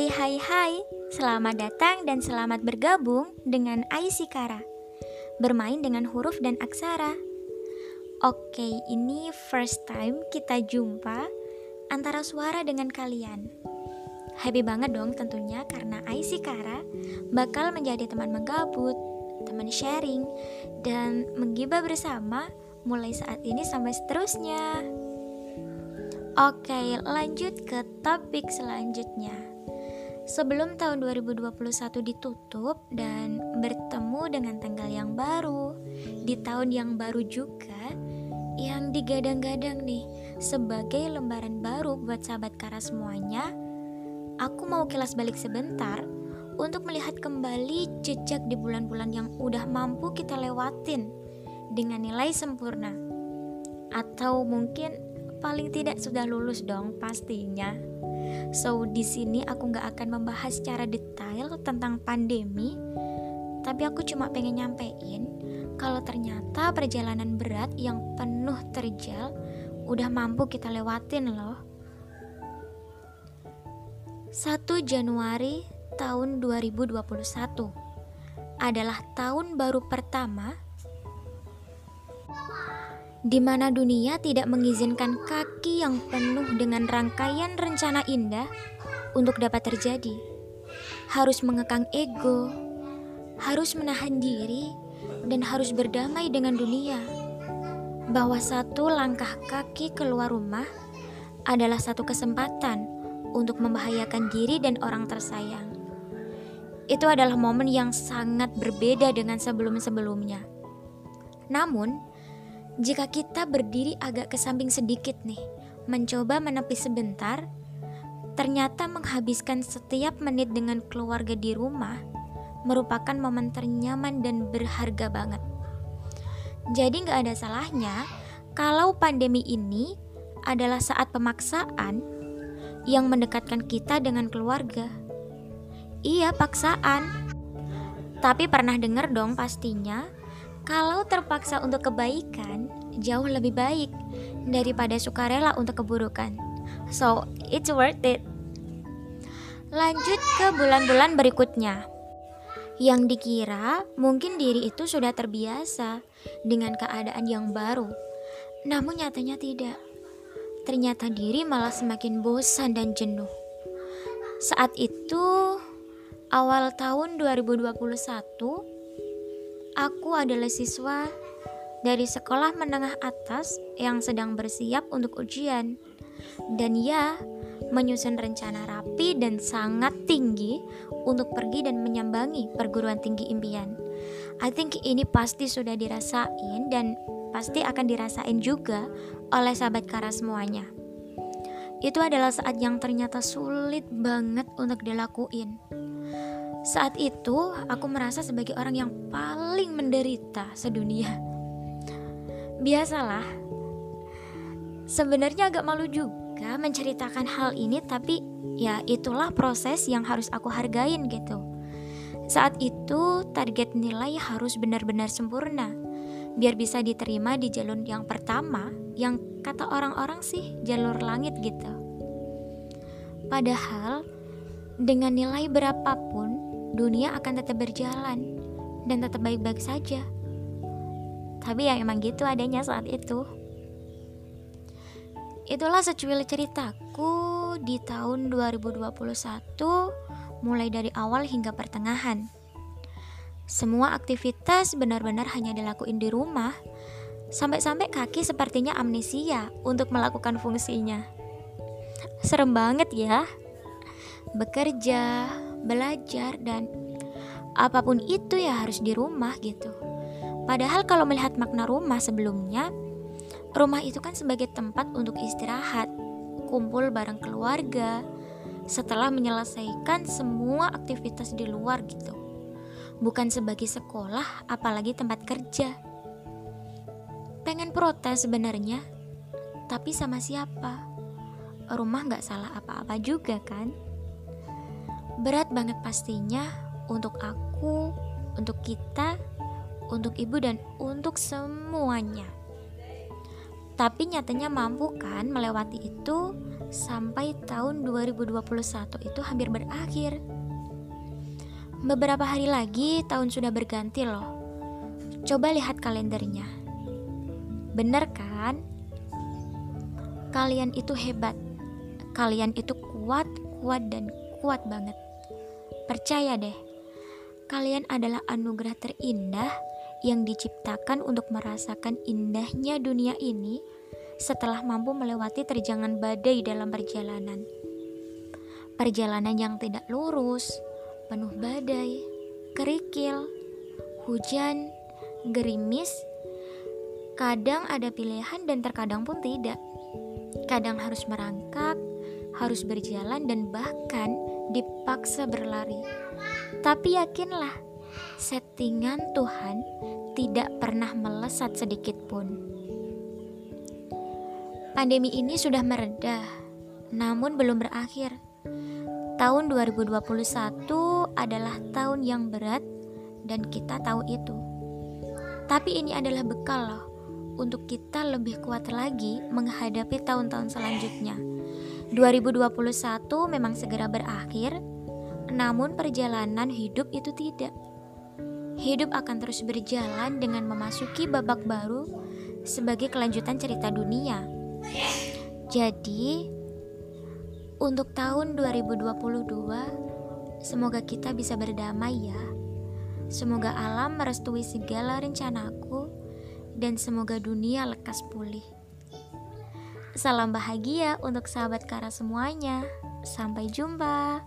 Hai hai hai, selamat datang dan selamat bergabung dengan Aisyikara Bermain dengan huruf dan aksara Oke, ini first time kita jumpa antara suara dengan kalian Happy banget dong tentunya karena Aisyikara bakal menjadi teman menggabut, teman sharing, dan menggibah bersama mulai saat ini sampai seterusnya. Oke, lanjut ke topik selanjutnya. Sebelum tahun 2021 ditutup dan bertemu dengan tanggal yang baru, di tahun yang baru juga, yang digadang-gadang nih sebagai lembaran baru buat sahabat Kara semuanya, aku mau kilas balik sebentar untuk melihat kembali jejak di bulan-bulan yang udah mampu kita lewatin dengan nilai sempurna. Atau mungkin paling tidak sudah lulus dong pastinya. So di sini aku nggak akan membahas secara detail tentang pandemi, tapi aku cuma pengen nyampein kalau ternyata perjalanan berat yang penuh terjal udah mampu kita lewatin loh. 1 Januari tahun 2021 adalah tahun baru pertama di mana dunia tidak mengizinkan kaki yang penuh dengan rangkaian rencana indah untuk dapat terjadi. Harus mengekang ego, harus menahan diri, dan harus berdamai dengan dunia. Bahwa satu langkah kaki keluar rumah adalah satu kesempatan untuk membahayakan diri dan orang tersayang. Itu adalah momen yang sangat berbeda dengan sebelum-sebelumnya. Namun, jika kita berdiri agak ke samping sedikit nih, mencoba menepi sebentar, ternyata menghabiskan setiap menit dengan keluarga di rumah merupakan momen ternyaman dan berharga banget. Jadi nggak ada salahnya kalau pandemi ini adalah saat pemaksaan yang mendekatkan kita dengan keluarga. Iya, paksaan. Tapi pernah dengar dong pastinya kalau terpaksa untuk kebaikan, jauh lebih baik daripada sukarela untuk keburukan. So, it's worth it. Lanjut ke bulan-bulan berikutnya. Yang dikira mungkin diri itu sudah terbiasa dengan keadaan yang baru. Namun nyatanya tidak. Ternyata diri malah semakin bosan dan jenuh. Saat itu awal tahun 2021 Aku adalah siswa dari sekolah menengah atas yang sedang bersiap untuk ujian. Dan ya, menyusun rencana rapi dan sangat tinggi untuk pergi dan menyambangi perguruan tinggi impian. I think ini pasti sudah dirasain dan pasti akan dirasain juga oleh sahabat Kara semuanya. Itu adalah saat yang ternyata sulit banget untuk dilakuin saat itu, aku merasa sebagai orang yang paling menderita sedunia. Biasalah, sebenarnya agak malu juga menceritakan hal ini, tapi ya itulah proses yang harus aku hargain gitu. Saat itu, target nilai harus benar-benar sempurna, biar bisa diterima di jalur yang pertama, yang kata orang-orang sih jalur langit gitu. Padahal, dengan nilai berapapun, dunia akan tetap berjalan dan tetap baik-baik saja. Tapi ya emang gitu adanya saat itu. Itulah secuil ceritaku di tahun 2021 mulai dari awal hingga pertengahan. Semua aktivitas benar-benar hanya dilakuin di rumah, sampai-sampai kaki sepertinya amnesia untuk melakukan fungsinya. Serem banget ya. Bekerja, belajar dan apa pun itu ya harus di rumah gitu. Padahal kalau melihat makna rumah sebelumnya, rumah itu kan sebagai tempat untuk istirahat, kumpul bareng keluarga, setelah menyelesaikan semua aktivitas di luar gitu. Bukan sebagai sekolah, apalagi tempat kerja. Pengen protes sebenarnya, tapi sama siapa? Rumah gak salah apa-apa juga kan? Berat banget pastinya untuk aku, untuk kita, untuk ibu dan untuk semuanya. Tapi nyatanya mampu kan melewati itu sampai tahun 2021 itu hampir berakhir. Beberapa hari lagi tahun sudah berganti loh. Coba lihat kalendernya. Bener kan? Kalian itu hebat. Kalian itu kuat, kuat dan kuat banget. Percaya deh. Kalian adalah anugerah terindah yang diciptakan untuk merasakan indahnya dunia ini setelah mampu melewati terjangan badai dalam perjalanan. Perjalanan yang tidak lurus, penuh badai, kerikil, hujan, gerimis, kadang ada pilihan dan terkadang pun tidak. Kadang harus merangkak, harus berjalan dan bahkan dipaksa berlari. Tapi yakinlah, settingan Tuhan tidak pernah melesat sedikit pun. Pandemi ini sudah meredah, namun belum berakhir. Tahun 2021 adalah tahun yang berat dan kita tahu itu. Tapi ini adalah bekal loh untuk kita lebih kuat lagi menghadapi tahun-tahun selanjutnya. 2021 memang segera berakhir, namun perjalanan hidup itu tidak. Hidup akan terus berjalan dengan memasuki babak baru sebagai kelanjutan cerita dunia. Jadi, untuk tahun 2022, semoga kita bisa berdamai ya. Semoga alam merestui segala rencanaku dan semoga dunia lekas pulih. Salam bahagia untuk sahabat Kara semuanya. Sampai jumpa.